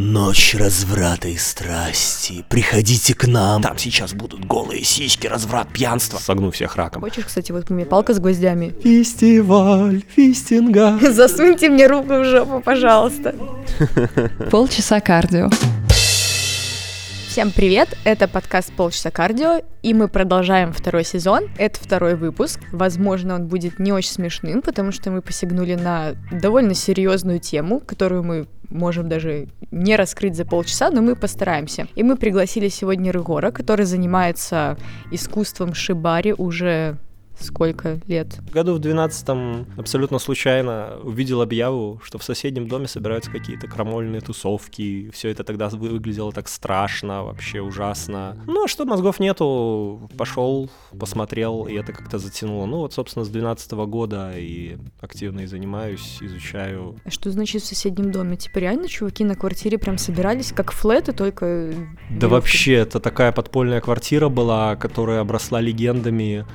Ночь разврата и страсти. Приходите к нам. Там сейчас будут голые сиськи, разврат, пьянство. Согну всех раком. Хочешь, кстати, вот мне палка с гвоздями? Фестиваль, фистинга. Засуньте мне руку в жопу, пожалуйста. Полчаса кардио. Всем привет, это подкаст «Полчаса кардио», и мы продолжаем второй сезон, это второй выпуск. Возможно, он будет не очень смешным, потому что мы посягнули на довольно серьезную тему, которую мы можем даже не раскрыть за полчаса, но мы постараемся. И мы пригласили сегодня Рыгора, который занимается искусством шибари уже сколько лет? Году в 12-м абсолютно случайно увидел объяву, что в соседнем доме собираются какие-то крамольные тусовки. Все это тогда выглядело так страшно, вообще ужасно. Ну, а что, мозгов нету, пошел, посмотрел, и это как-то затянуло. Ну, вот, собственно, с 12 -го года и активно и занимаюсь, изучаю. А что значит в соседнем доме? Типа реально чуваки на квартире прям собирались, как флеты, только... Да вообще, это такая подпольная квартира была, которая обросла легендами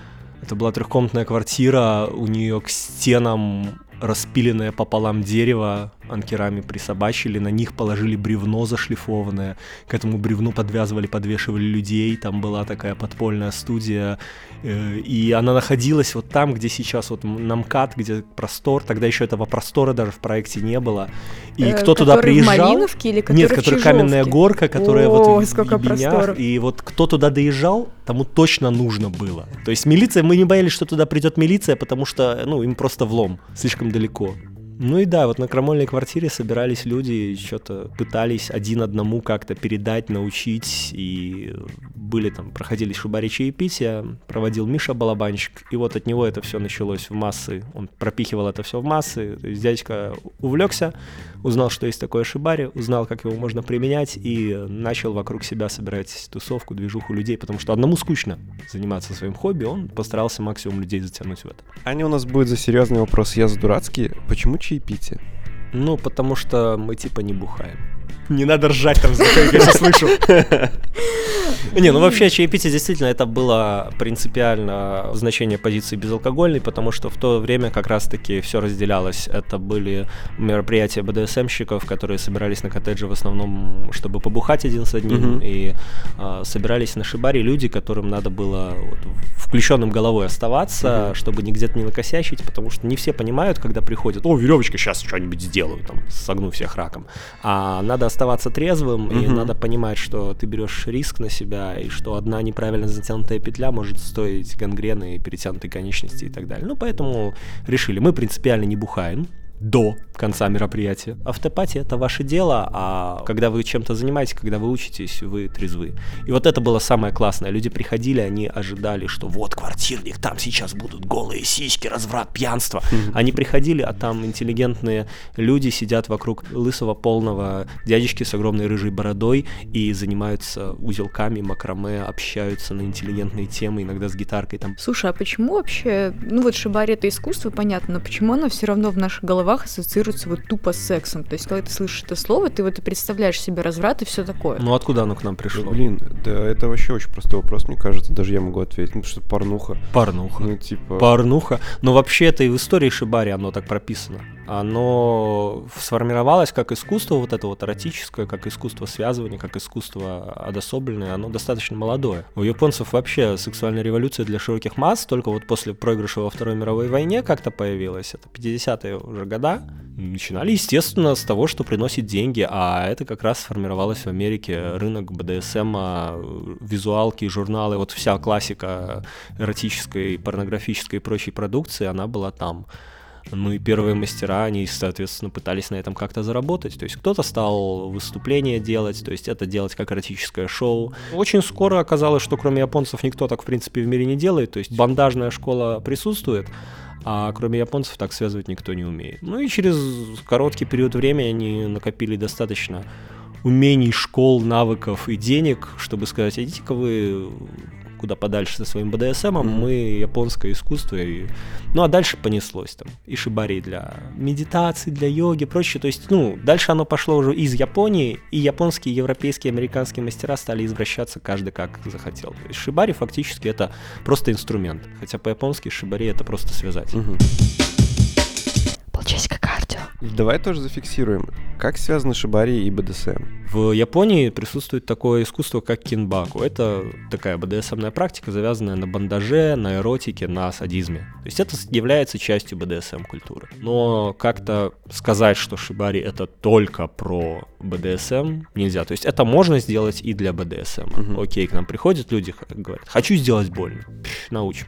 это была трехкомнатная квартира, у нее к стенам распиленное пополам дерево, анкерами присобачили, на них положили бревно зашлифованное, к этому бревну подвязывали, подвешивали людей, там была такая подпольная студия, и она находилась вот там, где сейчас вот намкат, где простор, тогда еще этого простора даже в проекте не было, и э, кто туда приезжал... в Малиновке или который Нет, который каменная горка, которая О, вот сколько в ебенях, и вот кто туда доезжал, тому точно нужно было. То есть милиция, мы не боялись, что туда придет милиция, потому что, ну, им просто влом, слишком далеко. Ну и да, вот на крамольной квартире собирались люди, что-то пытались один одному как-то передать, научить, и были там, проходили шубари чаепития, проводил Миша Балабанщик, и вот от него это все началось в массы, он пропихивал это все в массы, то есть дядька увлекся, узнал, что есть такое шибари, узнал, как его можно применять, и начал вокруг себя собирать тусовку, движуху людей, потому что одному скучно заниматься своим хобби, он постарался максимум людей затянуть в это. Аня у нас будет за серьезный вопрос, я за дурацкий. Почему чаепитие? Ну, потому что мы типа не бухаем. Не надо ржать там, я все слышу. Не, ну вообще чаепитие действительно это было принципиально значение позиции безалкогольной, потому что в то время как раз-таки все разделялось. Это были мероприятия БДСМщиков, которые собирались на коттедже в основном, чтобы побухать один с одним, и а, собирались на шибаре люди, которым надо было вот, включенным головой оставаться, чтобы нигде не накосячить, потому что не все понимают, когда приходят, о, веревочка, сейчас что-нибудь сделаю, там, согну всех раком. А надо оставаться трезвым, и надо понимать, что ты берешь риск на себя, себя, и что одна неправильно затянутая петля может стоить гангрены, перетянутой конечности и так далее. Ну, поэтому решили, мы принципиально не бухаем, до конца мероприятия. Автопатия это ваше дело, а когда вы чем-то занимаетесь, когда вы учитесь, вы трезвы. И вот это было самое классное. Люди приходили, они ожидали, что вот квартирник, там сейчас будут голые сиськи, разврат, пьянство. Они приходили, а там интеллигентные люди сидят вокруг лысого полного дядечки с огромной рыжей бородой и занимаются узелками, макраме, общаются на интеллигентные темы, иногда с гитаркой там. Слушай, а почему вообще, ну вот шибари это искусство, понятно, но почему оно все равно в наших головах головах ассоциируется вот тупо с сексом. То есть, когда ты слышишь это слово, ты вот и представляешь себе разврат и все такое. Ну откуда оно к нам пришло? блин, да это вообще очень простой вопрос, мне кажется. Даже я могу ответить. Ну, что порнуха. Порнуха. Ну, типа... Порнуха. Но вообще это и в истории Шибари оно так прописано. Оно сформировалось как искусство вот это вот эротическое, как искусство связывания, как искусство одособленное. Оно достаточно молодое. У японцев вообще сексуальная революция для широких масс только вот после проигрыша во Второй мировой войне как-то появилась. Это 50-е уже года начинали, естественно, с того, что приносит деньги, а это как раз сформировалось в Америке рынок БДСМ, визуалки, журналы, вот вся классика эротической, порнографической и прочей продукции, она была там. Ну и первые мастера, они, соответственно, пытались на этом как-то заработать. То есть кто-то стал выступления делать, то есть это делать как эротическое шоу. Очень скоро оказалось, что кроме японцев никто так, в принципе, в мире не делает. То есть бандажная школа присутствует, а кроме японцев так связывать никто не умеет. Ну и через короткий период времени они накопили достаточно умений, школ, навыков и денег, чтобы сказать, идите-ка вы куда подальше со своим БДСМом, mm-hmm. мы японское искусство. И... Ну а дальше понеслось там и шибари для медитации, для йоги, прочее. То есть, ну, дальше оно пошло уже из Японии, и японские, европейские, американские мастера стали извращаться каждый как захотел. То есть шибари фактически это просто инструмент. Хотя по-японски шибари это просто связать. Mm-hmm. Давай тоже зафиксируем. Как связаны шибари и БДСМ? В Японии присутствует такое искусство, как кинбаку. Это такая БДСМная практика, завязанная на бандаже, на эротике, на садизме. То есть это является частью БДСМ культуры. Но как-то сказать, что шибари это только про БДСМ нельзя. То есть это можно сделать и для БДСМ. Мгм. Окей, к нам приходят люди, говорят, хочу сделать больно. Пф, научим.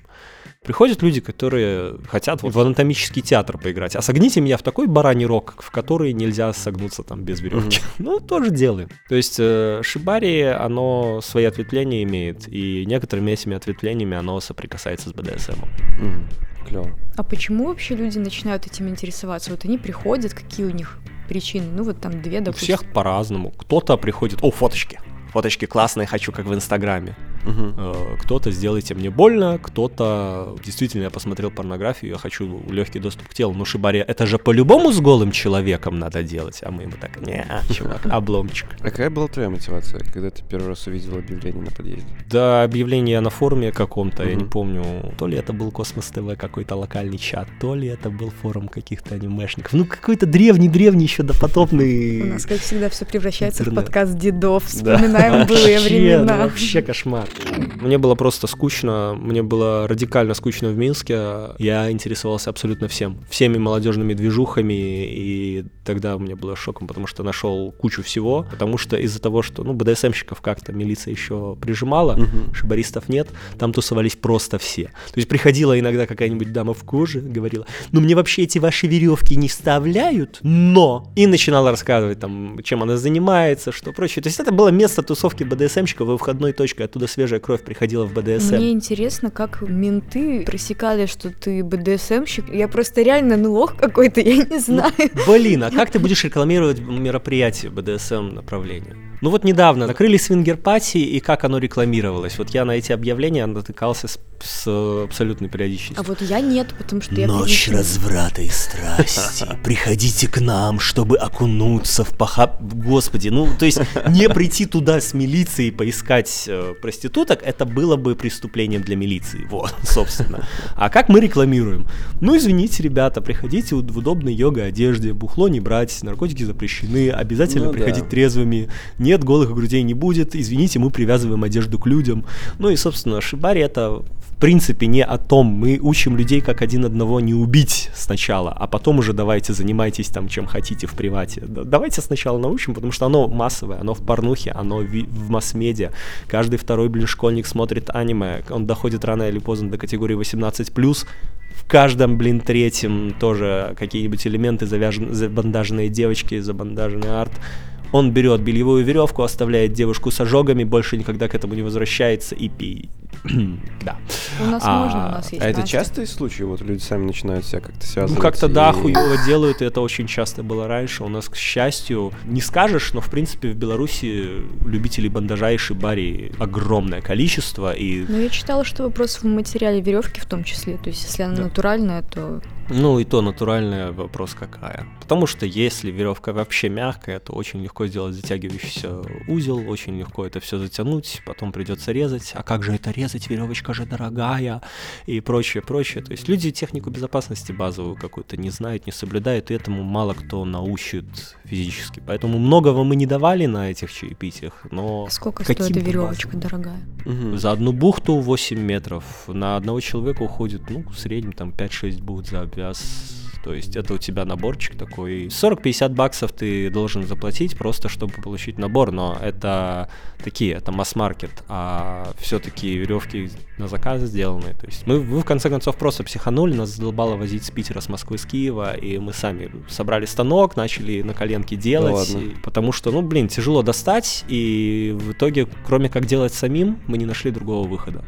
Приходят люди, которые хотят вот в анатомический театр поиграть. А согните меня в такой бараний рог, в который нельзя согнуться там без веревки. Ну, тоже делаем. То есть э, шибари, оно свои ответвления имеет, и некоторыми этими ответвлениями оно соприкасается с БДСМ. Клево. А почему вообще люди начинают этим интересоваться? Вот они приходят, какие у них причины? Ну вот там две, У допустим. всех по-разному. Кто-то приходит, о, фоточки. Фоточки классные, хочу, как в Инстаграме. Э, Кто-то сделайте мне больно, кто-то действительно я посмотрел порнографию, я хочу легкий доступ к телу. Ну, шибари, это же по-любому с голым человеком надо делать. А мы ему так, не, чувак, обломчик. А какая была твоя мотивация, когда ты первый раз увидел объявление на подъезде? Да, объявление на форуме каком-то, я не помню, то ли это был Космос ТВ какой-то локальный чат, то ли это был форум каких-то анимешников. Ну, какой-то древний-древний еще допотопный... У нас, как всегда, все превращается в подкаст дедов. Да. Вспоминаем былые времена. вообще кошмар. Мне было просто скучно, мне было радикально скучно в Минске. Я интересовался абсолютно всем. Всеми молодежными движухами, и тогда мне было шоком, потому что нашел кучу всего. Потому что из-за того, что, ну, БДСМщиков как-то милиция еще прижимала, шибаристов нет, там тусовались просто все. То есть приходила иногда какая-нибудь дама в коже, говорила, ну мне вообще эти ваши веревки не вставляют, но... И начинала рассказывать там, чем она занимается, что прочее. То есть это было место тусовки БДСМщиков и входной точкой, оттуда свежая кровь приходила в БДСМ. Мне интересно, как менты просекали, что ты БДСМщик. Я просто реально, ну, лох какой-то, я не знаю. Блин, а как ты будешь рекламировать мероприятие БДСМ направления? Ну вот недавно закрыли свингер-пати, и как оно рекламировалось? Вот я на эти объявления натыкался с, с абсолютной периодичностью. А вот я нет, потому что я... Ночь привычна. разврата и страсти. Приходите к нам, чтобы окунуться в поха... Господи, ну, то есть не прийти туда с милицией поискать э, проституток, это было бы преступлением для милиции, вот, собственно. А как мы рекламируем? Ну, извините, ребята, приходите в удобной йога-одежде, бухло не брать, наркотики запрещены, обязательно Ну приходить да. трезвыми, нет, голых грудей не будет, извините, мы привязываем одежду к людям. Ну и, собственно, шибари это в принципе не о том, мы учим людей как один одного не убить сначала, а потом уже давайте занимайтесь там чем хотите в привате. Да- Давайте сначала научим, потому что оно массовое, оно в порнухе, оно в масс-медиа. Каждый второй, блин, школьник смотрит аниме, он доходит рано или поздно до категории 18+, в каждом, блин, третьем тоже какие-нибудь элементы, завяжен- забандаженные девочки, забандаженный арт. Он берет бельевую веревку, оставляет девушку с ожогами, больше никогда к этому не возвращается и пи. да. У нас А, можно, у нас есть А это Настя. частый случай? Вот люди сами начинают себя как-то связывать? Ну, как-то да, и- хуево делают, и это очень часто было раньше. У нас, к счастью, не скажешь, но, в принципе, в Беларуси любителей бандажа и шибари огромное количество, и Ну, я читала, что вопрос в материале веревки в том числе. То есть, если она Да. натуральная, то Ну и то натуральный вопрос какая. Потому что если веревка вообще мягкая, то очень легко сделать затягивающийся узел, очень легко это все затянуть, потом придется резать. А как же это резать? Веревочка же дорогая и прочее, прочее. То есть люди технику безопасности базовую какую-то не знают, не соблюдают, и этому мало кто научит физически. Поэтому многого мы не давали на этих чаепитиях, но сколько стоит веревочка базовым. дорогая? Мгм. За одну бухту 8 метров. На одного человека уходит, ну, в среднем там 5-6 бухт за обвяз. То есть это у тебя наборчик такой. 40-50 баксов ты должен заплатить просто, чтобы получить набор, но это такие, это масс-маркет, а все-таки веревки на заказ сделаны. То есть мы, мы в конце концов просто психанули, нас задолбало возить с Питера, с Москвы, с Киева, и мы сами собрали станок, начали на коленке делать, ладно. и- потому что, ну, блин, тяжело достать, и в итоге, кроме как делать самим, мы не нашли другого выхода.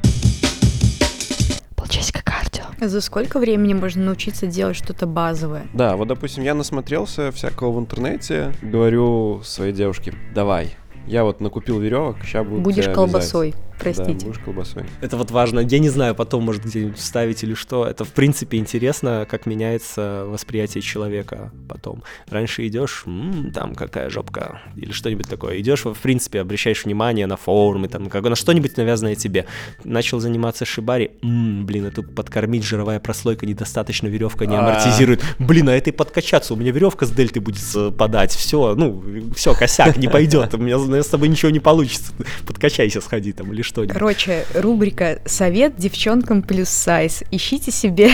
За сколько времени можно научиться делать что-то базовое? Да, вот, допустим, я насмотрелся всякого в интернете, говорю своей девушке, давай, я вот накупил веревок, сейчас буду Будешь колбасой. вязать». Простите. Да, будешь колбасой. Это вот важно. Я не знаю, потом, может, где-нибудь вставить или что. Это, в принципе, интересно, как меняется восприятие человека потом. Раньше идешь, «М, там какая жопка, или что-нибудь такое. Идешь, в принципе, обращаешь внимание на форумы, там, как, на что-нибудь навязанное тебе. Начал заниматься шибари, «М, блин, эту подкормить жировая прослойка недостаточно, веревка не А. амортизирует. Блин, а этой подкачаться, у меня веревка с дельты будет подать. Все, ну, все, косяк, не пойдет. У меня, у меня с тобой ничего не получится. Подкачайся, сходи там или что-нибудь. Короче, рубрика «Совет девчонкам плюс сайз». Ищите себе.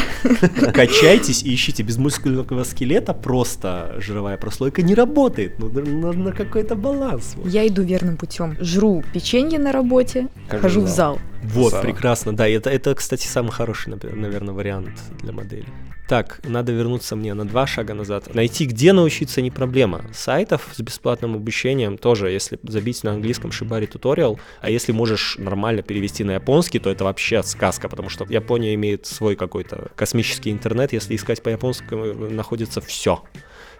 Качайтесь и ищите. Без мускульного скелета просто жировая прослойка не работает. Ну, нужно какой-то баланс. Вот. Я иду верным путем. Жру печенье на работе, хожу же в зал. Вот, прекрасно, да. Это, это, кстати, самый хороший, наверное, вариант для модели. Так, надо вернуться мне на два шага назад. Найти, где научиться, не проблема. Сайтов с бесплатным обучением тоже, если забить на английском Shibari туториал, а если можешь нормально перевести на японский, то это вообще сказка, потому что Япония имеет свой какой-то космический интернет, если искать по японскому, находится все.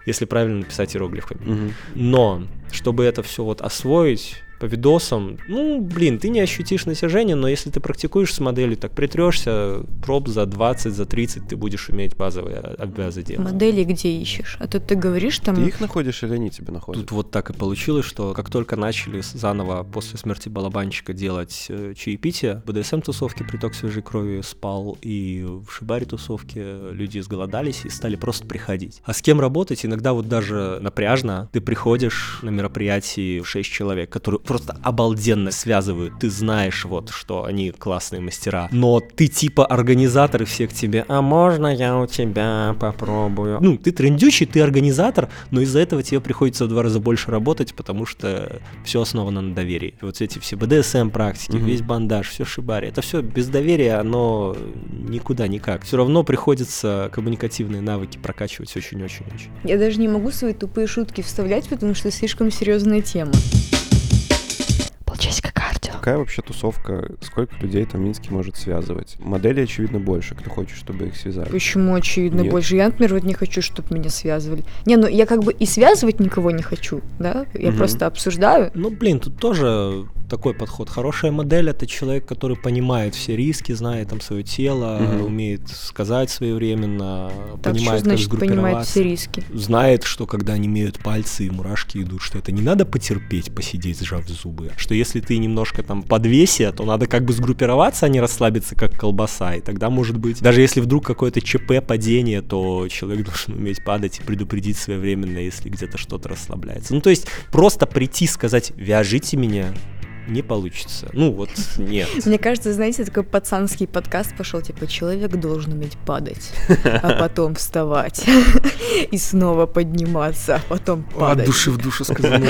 Если правильно написать иероглифами. Мгм. Но, чтобы это все вот освоить по видосам, ну, блин, ты не ощутишь натяжение, но если ты практикуешь с моделью, так притрешься, проб за 20, за 30 ты будешь уметь базовые обвязы делать. Модели где ищешь? А тут ты говоришь там... Ты их находишь или они тебя находят? Тут вот так и получилось, что как только начали заново после смерти Балабанчика делать э, чаепитие, в БДСМ-тусовке приток свежей крови спал, и в Шибари-тусовке люди изголодались и стали просто приходить. А с кем работать? Иногда вот даже напряжно. Ты приходишь на мероприятие в 6 человек, которые просто обалденно связывают. Ты знаешь вот, что они классные мастера. Но ты типа организатор, и все к тебе, а можно я у тебя попробую? Ну, ты трендючий, ты организатор, но из-за этого тебе приходится в два раза больше работать, потому что все основано на доверии. Вот эти все БДСМ практики, Мгм. весь бандаж, все шибари, это все без доверия, оно никуда никак. Все равно приходится коммуникативные навыки прокачивать очень-очень-очень. Я даже не могу свои тупые шутки вставлять, потому что слишком серьезная тема. Какая вообще тусовка? Сколько людей там Минске может связывать? Модели, очевидно, больше. Кто хочет, чтобы их связали? Почему очевидно Нет. больше? Я, например, вот не хочу, чтобы меня связывали. Не, ну я как бы и связывать никого не хочу, да? Я Мгм. просто обсуждаю. Ну, блин, тут тоже такой подход. Хорошая модель это человек, который понимает все риски, знает там свое тело, Мгм. умеет сказать своевременно, Так что понимает, значит как понимает сгруппироваться. все риски? Знает, что когда не имеют пальцы и мурашки идут, что это не надо потерпеть, посидеть, сжав зубы. Что если ты немножко там подвесе, то надо как бы сгруппироваться, а не расслабиться, как колбаса. И тогда, может быть, даже если вдруг какое-то ЧП, падение, то человек должен уметь падать и предупредить своевременно, если где-то что-то расслабляется. Ну, то есть просто прийти, сказать «вяжите меня», не получится. Ну, вот нет. Мне кажется, знаете, такой пацанский подкаст пошел, типа, человек должен уметь падать, а потом вставать и снова подниматься, а потом От падать. души в душу сказано.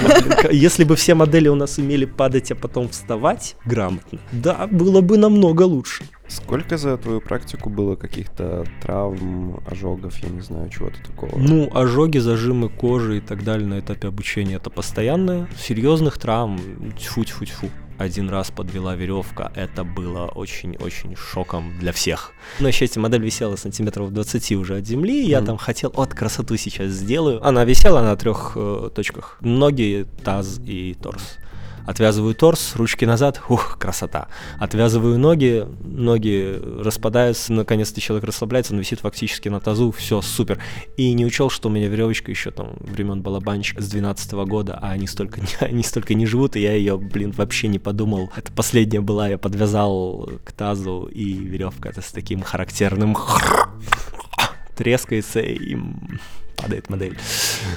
Если бы все модели у нас умели падать, а потом вставать грамотно, да, было бы намного лучше. Сколько за твою практику было каких-то травм, ожогов, я не знаю, чего-то такого? Ну, ожоги, зажимы кожи и так далее на этапе обучения это постоянное. Серьезных травм, тьфу-тьфу-тьфу. Один раз подвела веревка, это было очень-очень шоком для всех. На счастье, модель висела сантиметров 20 уже от земли, я Мгм. там хотел, от красоту сейчас сделаю. Она висела на трех э, точках. Ноги, таз и торс. Отвязываю торс, ручки назад, ух, красота. Отвязываю ноги, ноги распадаются, наконец-то человек расслабляется, он висит фактически на тазу, все супер. И не учел, что у меня веревочка еще там времен балабанчика с 12 года, а они столько, не, они столько не живут, и я ее, блин, вообще не подумал. Это последняя была, я подвязал к тазу, и веревка это с таким характерным трескается и падает модель.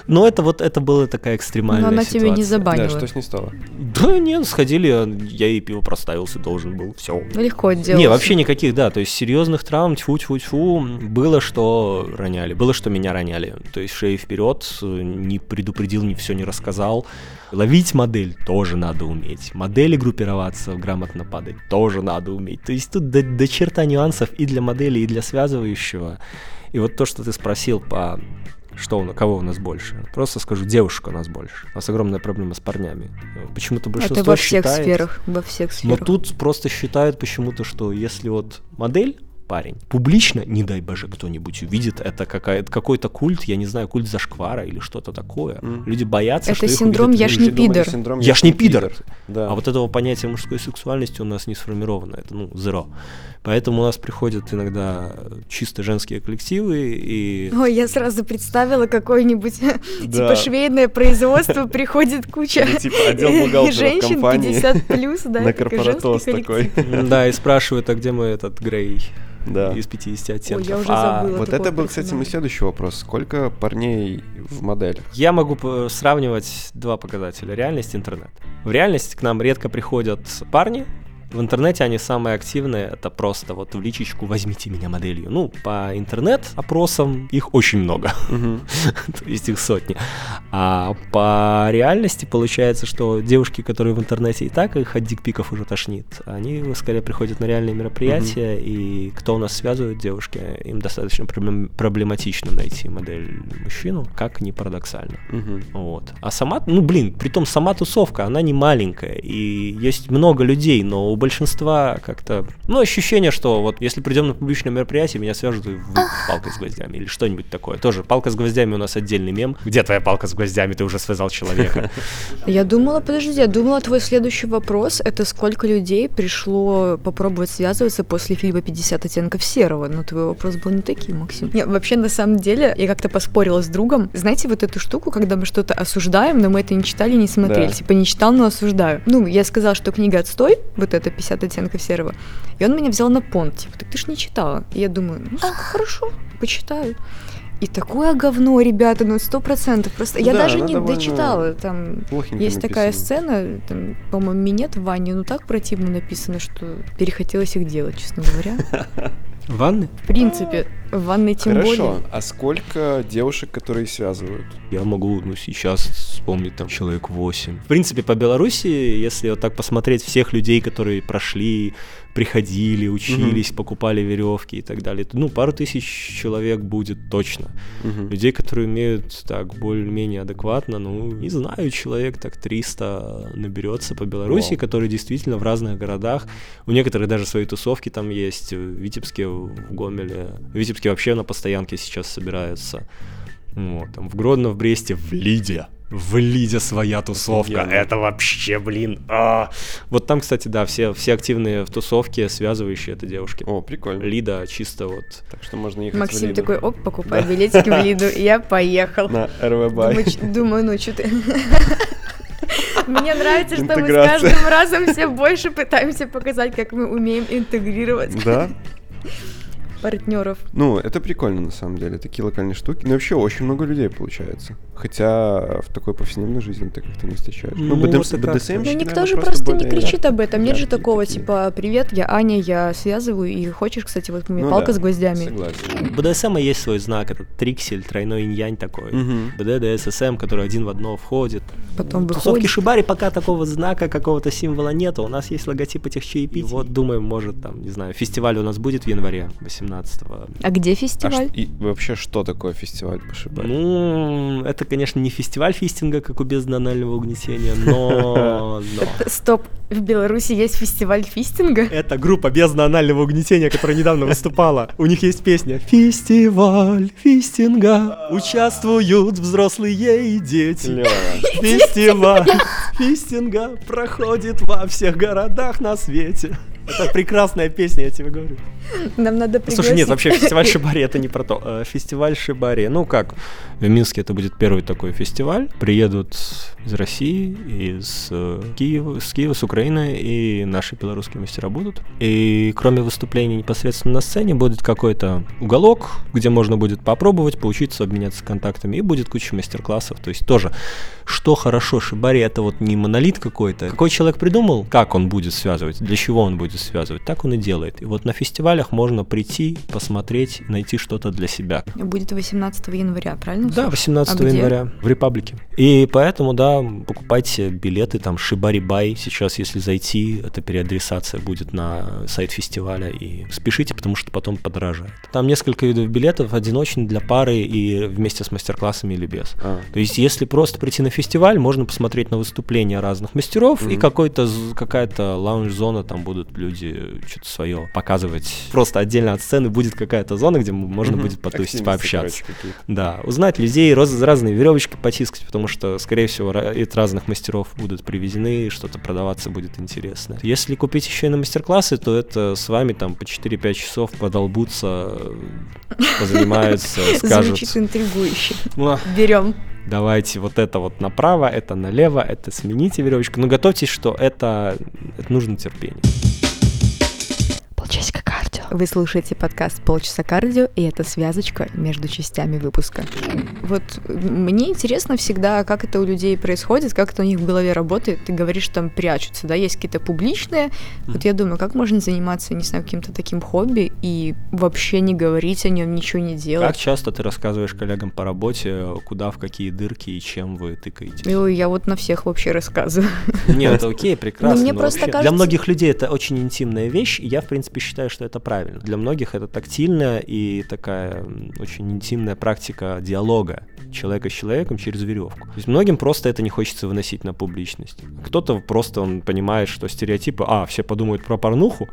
Но это вот, это была такая экстремальная Но она тебе не ситуация. Да, забанила. что с ней стало? Да нет, сходили, я ей пиво проставился, должен был, все. Легко делать. Не, вообще никаких, да, то есть серьезных травм, тьфу тьфу тьфу было, что роняли, было, что меня роняли. То есть шеи вперед, не предупредил, не все не рассказал. Ловить модель тоже надо уметь. Модели группироваться, грамотно падать тоже надо уметь. То есть тут до, до черта нюансов и для модели, и для связывающего. И вот то, что ты спросил по что у нас, кого у нас больше? Просто скажу, девушек у нас больше. У нас огромная проблема с парнями. Почему-то большинство Это во всех считает- сферах, во всех но сферах. тут просто считают почему-то, что если вот модель, парень. Публично, не дай боже, кто-нибудь увидит, это какая- какой-то культ, я не знаю, культ зашквара или что-то такое. Мгм. Люди боятся, Это что их синдром увидят «я ж не пидор». Синдром Я ж не пидор. Да. А вот этого понятия мужской сексуальности у нас не сформировано, это, ну, зеро. Поэтому у нас приходят иногда чисто женские коллективы, и Ой, я сразу представила какое-нибудь типа швейное производство, приходит куча Или типа женщин компании 50 плюс, да, на корпоратос такой. да, и спрашивают, а где мы этот Грей Да. из 50 Ой, оттенков? я уже А забыла. Вот такого это был, кстати, мой следующий вопрос. Сколько парней в моделях? Я могу сравнивать два показателя. Реальность и интернет. В реальности к нам редко приходят парни, в интернете они самые активные, это просто вот в личечку «возьмите меня моделью». Ну, по интернет-опросам их очень много, то есть их сотни. А по реальности получается, что девушки, которые в интернете и так их от дикпиков уже тошнит, они скорее приходят на реальные мероприятия, и кто у нас связывает девушки, им достаточно проблем- проблематично найти модель мужчину, как ни парадоксально. Вот. А сама, ну блин, притом сама тусовка, она не маленькая, и есть много людей, но у большинства как-то, ну, ощущение, что вот если придем на публичное мероприятие, меня свяжут и вы палкой с гвоздями или что-нибудь такое. Тоже палка с гвоздями у нас отдельный мем. Где твоя палка с гвоздями? Ты уже связал человека. Я думала, подожди, я думала, твой следующий вопрос это сколько людей пришло попробовать связываться после фильма «50 оттенков серого». Но твой вопрос был не таким, Максим. Не, вообще, на самом деле, я как-то поспорила с другом. Знаете, вот эту штуку, когда мы что-то осуждаем, но мы это не читали, не смотрели. Да. Типа, не читал, но осуждаю. Ну, я сказала, что книга «Отстой», вот это «50 оттенков серого», и он меня взял на понт. Типа, так ты ж не читала. И я думаю, ну, хорошо, почитаю. И такое говно, ребята, ну сто процентов. Просто я Да, даже не дочитала. Там есть такая написано. сцена, там, по-моему, минет в ванне, ну так противно написано, что перехотелось их делать, честно говоря. Ванны? В принципе, в ванной тем Хорошо, более. а сколько девушек, которые связывают? Я могу, ну, сейчас вспомнить там человек 8. В принципе, по Беларуси, если вот так посмотреть всех людей, которые прошли, приходили, учились, покупали веревки и так далее, ну, пару тысяч человек будет точно. Мгм. Людей, которые умеют так более-менее адекватно, ну, не знаю, человек так 300 наберется по Беларуси, Вау. которые действительно в разных городах. У некоторых даже свои тусовки там есть, в Витебске, в Гомеле. В Витебске вообще на постоянке сейчас собираются. Вот, там в Гродно, в Бресте, в Лиде. В Лиде своя тусовка. Офигенно. Это вообще, блин. а. Вот там, кстати, да, все, все активные в тусовке, связывающие это девушки. О, прикольно. Лида чисто вот Так что можно ехать в Максим Лиду. такой, оп, покупай билетики в Лиду, и я поехал. На РВБ. Думаю, ну что ты... Мне нравится, что мы с каждым разом все больше пытаемся показать, как мы умеем интегрировать Да? партнеров. Ну, это прикольно на самом деле, такие локальные штуки. Но вообще очень много людей получается. Хотя в такой повседневной жизни ты как-то не встречаешь. Ну, БД- вот и как-то. BDSM-щики, Ну, никто наверное, же просто не более кричит об этом. Нет же такого, такие. типа, привет, я Аня, я связываю, и хочешь, кстати, вот меня Ну палка да, с гвоздями. Согласен. У БДСМа есть свой знак, этот триксель, тройной инь-янь такой. Мгм. БД, который один в одно входит. Потом выходит. Шибари пока такого знака, какого-то символа нету. У нас есть логотип этих чаепитий. Вот думаем, может там, не знаю, фестиваль у нас будет в январе 18-го. А где А фестиваль? ш- и вообще, что такое фестиваль по Шибари? Ну, это, конечно, не фестиваль фистинга, как у бездны анального угнетения, но... Стоп, в Беларуси есть фестиваль фистинга? Это группа бездна анального угнетения, которая недавно выступала. У них есть песня «Фестиваль фистинга, участвуют взрослые и дети». Фестиваль фистинга проходит во всех городах на свете. Это прекрасная песня, я тебе говорю. Нам надо пригласить. Слушай, нет, вообще фестиваль Шибари это не про то. Э, Фестиваль Шибари, ну как, в Минске это будет первый такой фестиваль. Приедут из России, из э, Киева, с Киева, с Украины, и наши белорусские мастера будут. И кроме выступлений непосредственно на сцене будет какой-то уголок, где можно будет попробовать, поучиться, обменяться контактами, и будет куча мастер-классов. То есть тоже, что хорошо, Шибари это вот не монолит какой-то. Какой человек придумал, как он будет связывать, для чего он будет связывать, так он и делает. И вот на фестивалях можно прийти, посмотреть, найти что-то для себя. Будет 18 января, правильно Да, слушай, 18 а где? января в Репаблике. И поэтому, да, покупайте билеты, там Шибари-бай. Сейчас, если зайти, эта переадресация будет на сайт фестиваля. И спешите, потому что потом подорожает. Там несколько видов билетов, одиночный для пары и вместе с мастер-классами или без. А, То есть, если просто прийти на фестиваль, можно посмотреть на выступления разных мастеров, и Мгм. какой-то какая-то лаунж-зона, там будут люди что-то свое показывать. Просто отдельно от сцены будет какая-то зона, где можно будет потусить, пообщаться. короче. Да, узнать людей, роз- разные веревочки потискать, потому что, скорее всего, от разных мастеров будут привезены, и что-то продаваться будет интересно. Если купить еще и на мастер-классы, то это с вами там по 4-5 часов подолбутся, позанимаются, скажут. Звучит интригующе. «Муа, Берем. давайте вот это вот направо, это налево, это смените веревочку. Но готовьтесь, что это, это нужно терпение. Кардио. Вы слушаете подкаст «Полчаса кардио», и это связочка между частями выпуска. Вот мне интересно всегда, как это у людей происходит, как это у них в голове работает. Ты говоришь, там прячутся, да, есть какие-то публичные. Вот я думаю, как можно заниматься, не знаю, каким-то таким хобби и вообще не говорить о нем, ничего не делать. Как часто ты рассказываешь коллегам по работе, куда, в какие дырки и чем вы тыкаете? Ой, я вот на всех вообще рассказываю. Нет, это окей, прекрасно. Ну, мне просто вообще Для кажется- многих людей это очень интимная вещь, и я, в принципе, считаю, что это правильно. Для многих это тактильная и такая очень интимная практика диалога человека с человеком через веревку. То есть многим просто это не хочется выносить на публичность. Кто-то просто он понимает, что стереотипы, а, все подумают про порнуху,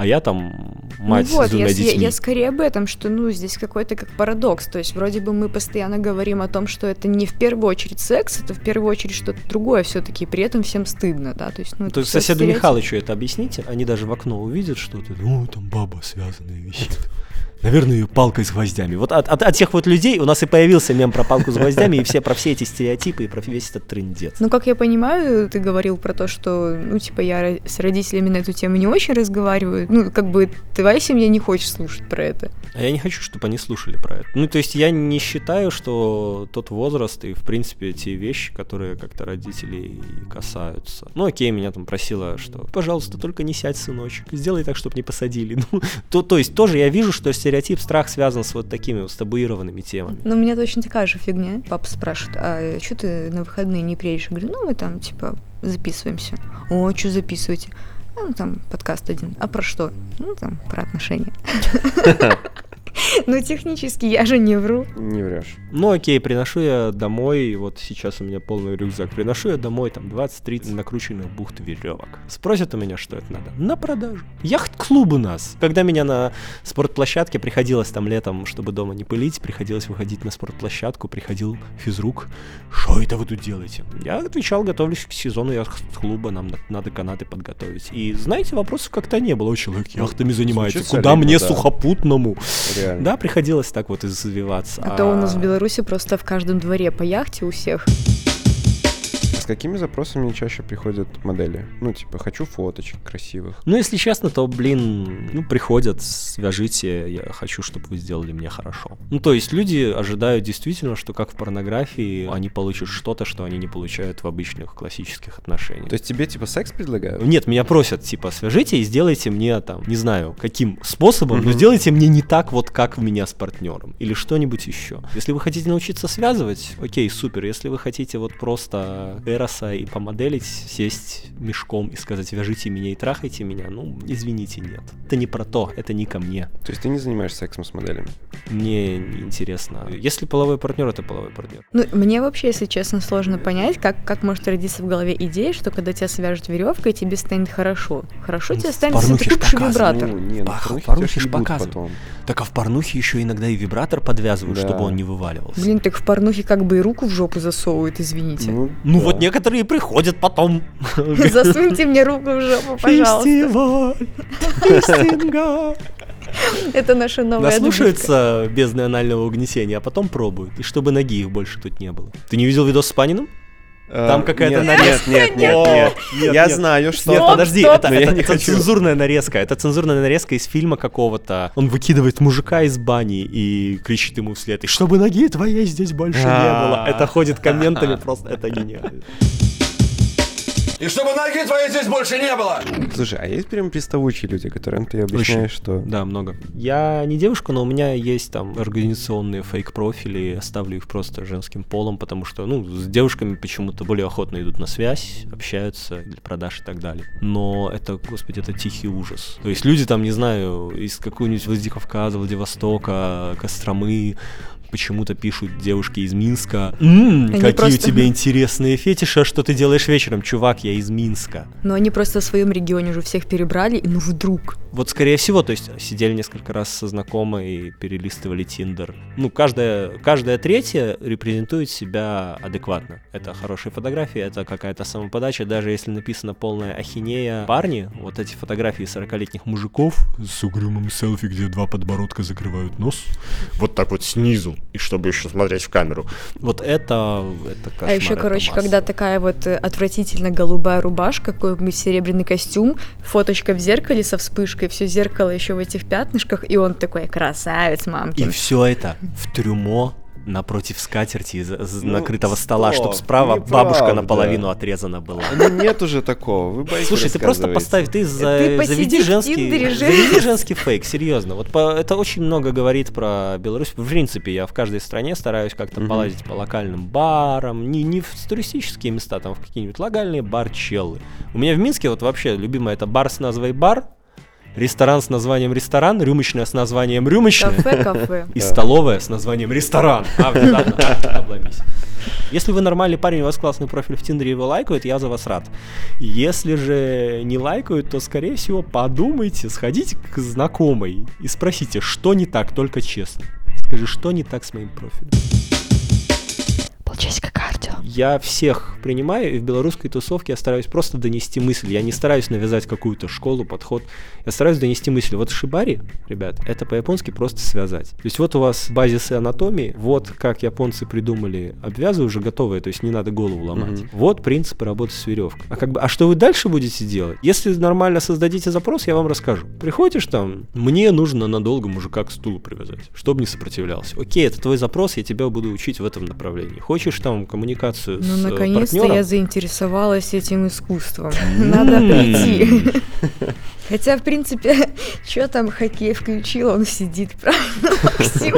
а я там мать ну вот, с двумя я, я- детьми. я скорее об этом, что ну здесь какой-то как парадокс. То есть вроде бы мы постоянно говорим о том, что это не в первую очередь секс, это в первую очередь что-то другое все-таки, при этом всем стыдно, да. То есть, ну, То есть соседу стереотип. Михалычу это объясните, они даже в окно увидят что-то, ну, там баба связанная висит. Наверное, ее палкой с гвоздями. Вот от, от- от тех вот людей у нас и появился мем про палку с гвоздями, и все про все эти стереотипы, и про весь этот трендец. Ну, как я понимаю, ты говорил про то, что, ну, типа, я с родителями на эту тему не очень разговариваю. Ну, как бы, твоя семья не хочет слушать про это. А я не хочу, чтобы они слушали про это. Ну, то есть я не считаю, что тот возраст и, в принципе, те вещи, которые как-то родителей касаются. Ну, окей, меня там просила, что, пожалуйста, только не сядь, сыночек, сделай так, чтобы не посадили. Ну, то, то есть тоже я вижу, что стереотип, страх связан с вот такими вот табуированными темами. Ну, у меня точно такая же фигня. Папа спрашивает, а что ты на выходные не приедешь? Я говорю, ну, мы там, типа, записываемся. О, что записываете? «А, Ну, там, подкаст один. А про что? Ну, там, про отношения. Ну, технически я же не вру. Не врешь. Ну окей, приношу я домой, вот сейчас у меня полный рюкзак, приношу я домой там 20-30 накрученных бухт веревок. Спросят у меня, что это надо? На продажу. Яхт-клуб у нас. Когда меня на спортплощадке приходилось там летом, чтобы дома не пылить, приходилось выходить на спортплощадку, приходил физрук. Что это вы тут делаете? Я отвечал, готовлюсь к сезону яхт-клуба, нам на- надо канаты подготовить. И знаете, вопросов как-то не было. О, человек яхтами занимается, куда мне да. сухопутному? Реально. Да, приходилось так вот извиваться. А то у нас в Беларуси просто в каждом дворе по яхте у всех. Какими запросами чаще приходят модели? Ну, типа, хочу фоточек красивых. Ну, если честно, то, блин, ну, приходят, свяжите, я хочу, чтобы вы сделали мне хорошо. Ну, то есть люди ожидают действительно, что как в порнографии, они получат что-то, что они не получают в обычных классических отношениях. То есть тебе, типа, секс предлагают? Нет, меня просят, типа, свяжите и сделайте мне там, не знаю, каким способом, но Мгм. сделайте мне не так вот, как у меня с партнером. Или что-нибудь еще. Если вы хотите научиться связывать, окей, супер. Если вы хотите вот просто эроса и помоделить, сесть мешком и сказать, вяжите меня и трахайте меня, ну, извините, нет. Это не про то, это не ко мне. То есть ты не занимаешься сексом с моделями? Мне не интересно. Если половой партнер, это половой партнер. Ну, мне вообще, если честно, сложно понять, как, как может родиться в голове идея, что когда тебя свяжут веревкой, тебе станет хорошо. Хорошо Ну, тебе в станет, если ты купишь показывают. вибратор. Ну, не, ну, в порнухе показывают. потом. Так а в порнухе еще иногда и вибратор подвязывают, Да. чтобы он не вываливался. Блин, так в порнухе как бы и руку в жопу засовывают, извините. Ну, Ну да. вот некоторые приходят потом. Засуньте мне руку в жопу, пожалуйста. Фестиваль, фестинга. Это наша новая. Наслушаются бездны анального угнетения, а потом пробуют. И чтобы ноги их больше тут не было. Ты не видел видос с Паниным? А, Там какая-то нарезка. Нет, нет, нет, нет, Я знаю, что... Нет, подожди, это, цензурная нарезка. Это цензурная нарезка из фильма какого-то. Он выкидывает мужика из бани и кричит ему вслед. И чтобы ноги твоей здесь больше не было. А. Это ходит комментами просто. Это гениально. И чтобы ноги твоей здесь больше не было! Слушай, а есть прям приставучие люди, которым ты объясняешь, что... Да, много. Я не девушка, но у меня есть там организационные фейк-профили, оставлю их просто женским полом, потому что, ну, с девушками почему-то более охотно идут на связь, общаются для продаж и так далее. Но это, господи, это тихий ужас. То есть люди там, не знаю, из какого-нибудь Владикавказа, Владивостока, Костромы, почему-то пишут девушки из Минска. «М, Они какие просто- у тебя интересные фетиши, а что ты делаешь вечером? Чувак, я из Минска. Но они просто в своем регионе уже всех перебрали, и ну вдруг. Вот скорее всего, то есть сидели несколько раз со знакомой, перелистывали Тиндер. Ну, каждая, каждая третья репрезентует себя адекватно. Это хорошие фотографии, это какая-то самоподача, даже если написано полная ахинея. Парни, вот эти фотографии 40-летних мужиков с угрюмым селфи, где два подбородка закрывают нос, вот так вот снизу, и чтобы еще смотреть в камеру. Вот это, это кошмар, а еще, это короче, массово. когда такая вот э, отвратительно голубая рубашка, какой-нибудь серебряный костюм, фоточка в зеркале со вспышкой, все зеркало еще в этих пятнышках, и он такой красавец, И мамкин. все это в трюмо напротив скатерти за- з- Ну, накрытого стола, чтобы справа бабушка неправда. наполовину отрезана была. Ну нет уже такого, вы Слушай, ты просто поставь, ты, за- Ты заведи женский, Тиндере, заведи женский фейк, серьезно. Вот по- это очень много говорит про Беларусь. В принципе, я в каждой стране стараюсь как-то Мгм. полазить по локальным барам, не, не в туристические места, там в какие-нибудь локальные бар-челлы. У меня в Минске вот вообще любимый это бар с назвой бар, ресторан с названием ресторан, рюмочная с названием рюмочная. Кафе, кафе. И столовая с названием ресторан. А, внезапно, обломись. Если вы нормальный парень, у вас классный профиль в Тиндере его лайкают, я за вас рад. Если же не лайкают, то, скорее всего, подумайте, сходите к знакомой и спросите, что не так, только честно. Скажи, что не так с моим профилем. Полчасика. Я всех принимаю, и в белорусской тусовке я стараюсь просто донести мысль. Я не стараюсь навязать какую-то школу, подход. Я стараюсь донести мысль. Вот шибари, ребят, это по-японски просто связать. То есть вот у вас базисы анатомии, вот как японцы придумали обвязы уже готовые, то есть не надо голову ломать. Мгм. Вот принципы работы с веревкой. А как бы, а что вы дальше будете делать? Если нормально создадите запрос, я вам расскажу. Приходишь там, мне нужно надолго мужика к стулу привязать, чтобы не сопротивлялся. Окей, это твой запрос, я тебя буду учить в этом направлении. Хочешь там коммуникацию Ну, с э, наконец-то партнером? я заинтересовалась этим искусством. Надо прийти. Хотя, в принципе, что там хоккей включил, он сидит, правильно, Максим?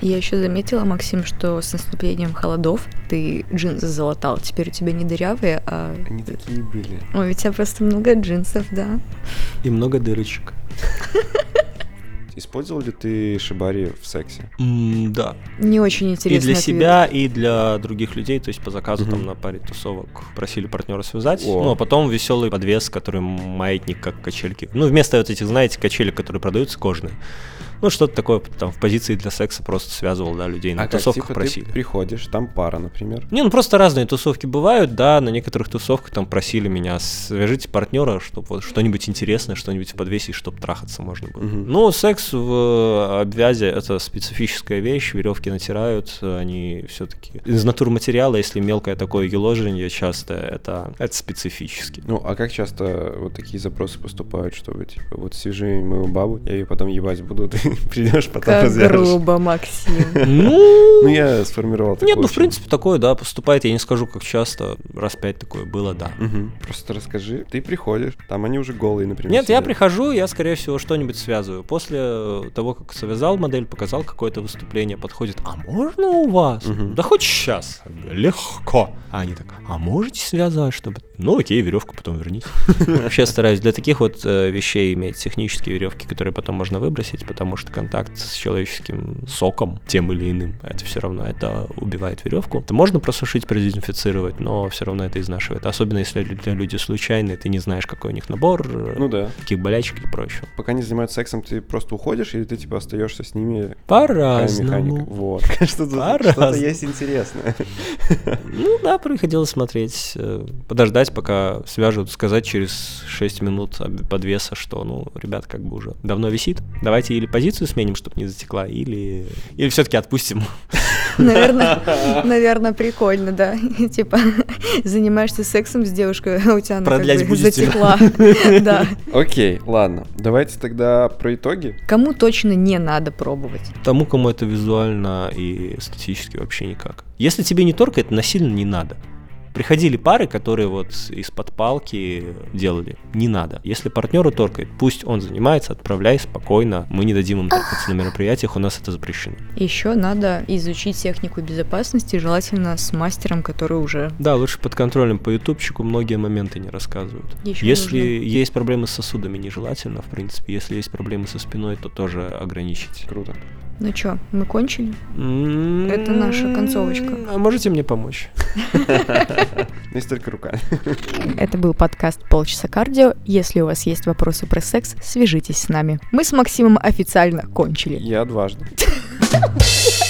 Я еще заметила, Максим, что с наступлением холодов ты джинсы залатал. Теперь у тебя не дырявые, а... Они такие были. Ой, у тебя просто много джинсов, да. И много дырочек. Использовал ли ты шибари в сексе? М, да. Не очень интересно. и для себя, и для других людей, то есть по заказу там на паре тусовок просили партнера связать. О. Ну, а потом веселый подвес, который маятник, как качельки. Ну, вместо вот этих, знаете, качелек, которые продаются кожные. Ну, что-то такое там в позиции для секса просто связывал, да, людей на а как, тусовках типа, просили. ты приходишь, там пара, например. Не, ну просто разные тусовки бывают, да, на некоторых тусовках там просили меня, свяжите партнера, чтобы вот что-нибудь интересное, что-нибудь в подвесе, чтобы трахаться можно было. Мгм. Ну, секс в обвязе это специфическая вещь, веревки натирают, они все-таки из натурматериала, если мелкое такое еложение часто, это, это специфически. Ну, а как часто вот такие запросы поступают, чтобы, типа, вот свяжи мою бабу, я ее потом ебать буду, ты придешь, потом Как развяжешь. грубо, Максим. Ну, Ну, я сформировал такое. нет, ну, в принципе, такое, да, поступает, я не скажу, как часто, раз пять такое было, да. Просто расскажи, ты приходишь, там они уже голые, например. Нет, я прихожу, я, скорее всего, что-нибудь связываю. После того, как связал модель, показал какое-то выступление, подходит, а можно у вас? Да хоть сейчас. Легко. А они так, а можете связать, чтобы... Ну окей, веревку потом верните. Вообще стараюсь для таких вот э, вещей иметь технические веревки, которые потом можно выбросить, потому что контакт с человеческим соком, тем или иным, это все равно, это убивает веревку. Это можно просушить, продезинфицировать, но все равно это изнашивает. Особенно если для люди случайные, ты не знаешь, какой у них набор, э, Ну да. каких болячек и прочего. Пока не занимаются сексом, ты просто уходишь, или ты, типа, остаешься с ними? По-разному. Вот. Что-то есть интересное. Ну да, приходилось смотреть, э, подождать, пока свяжут, сказать через 6 минут подвеса, что, ну, ребят, как бы уже давно висит. Давайте или позицию сменим, чтобы не затекла, или, или все-таки отпустим. Наверное, наверное, прикольно, да. Типа, занимаешься сексом с девушкой, а у тебя она как Продлять бы будете? затекла. Да. Окей, ладно. Давайте тогда про итоги. Кому точно не надо пробовать? Тому, кому это визуально и эстетически вообще никак. Если тебе не торкает, насильно не надо. Приходили пары, которые вот из-под палки делали. Не надо. Если партнеру торкает, пусть он занимается, отправляй спокойно. Мы не дадим им торкаться на мероприятиях, у нас это запрещено. Еще надо изучить технику безопасности, желательно с мастером, который уже... Да, лучше под контролем по ютубчику многие моменты не рассказывают. Еще Если нужно. есть проблемы с сосудами, нежелательно, в принципе. Если есть проблемы со спиной, то тоже ограничить. Круто. Ну чё, мы кончили? Это наша концовочка. А можете мне помочь? Не столько руками. Это был подкаст «Полчаса кардио». Если у вас есть вопросы про секс, свяжитесь с нами. Мы с Максимом официально кончили. Я дважды.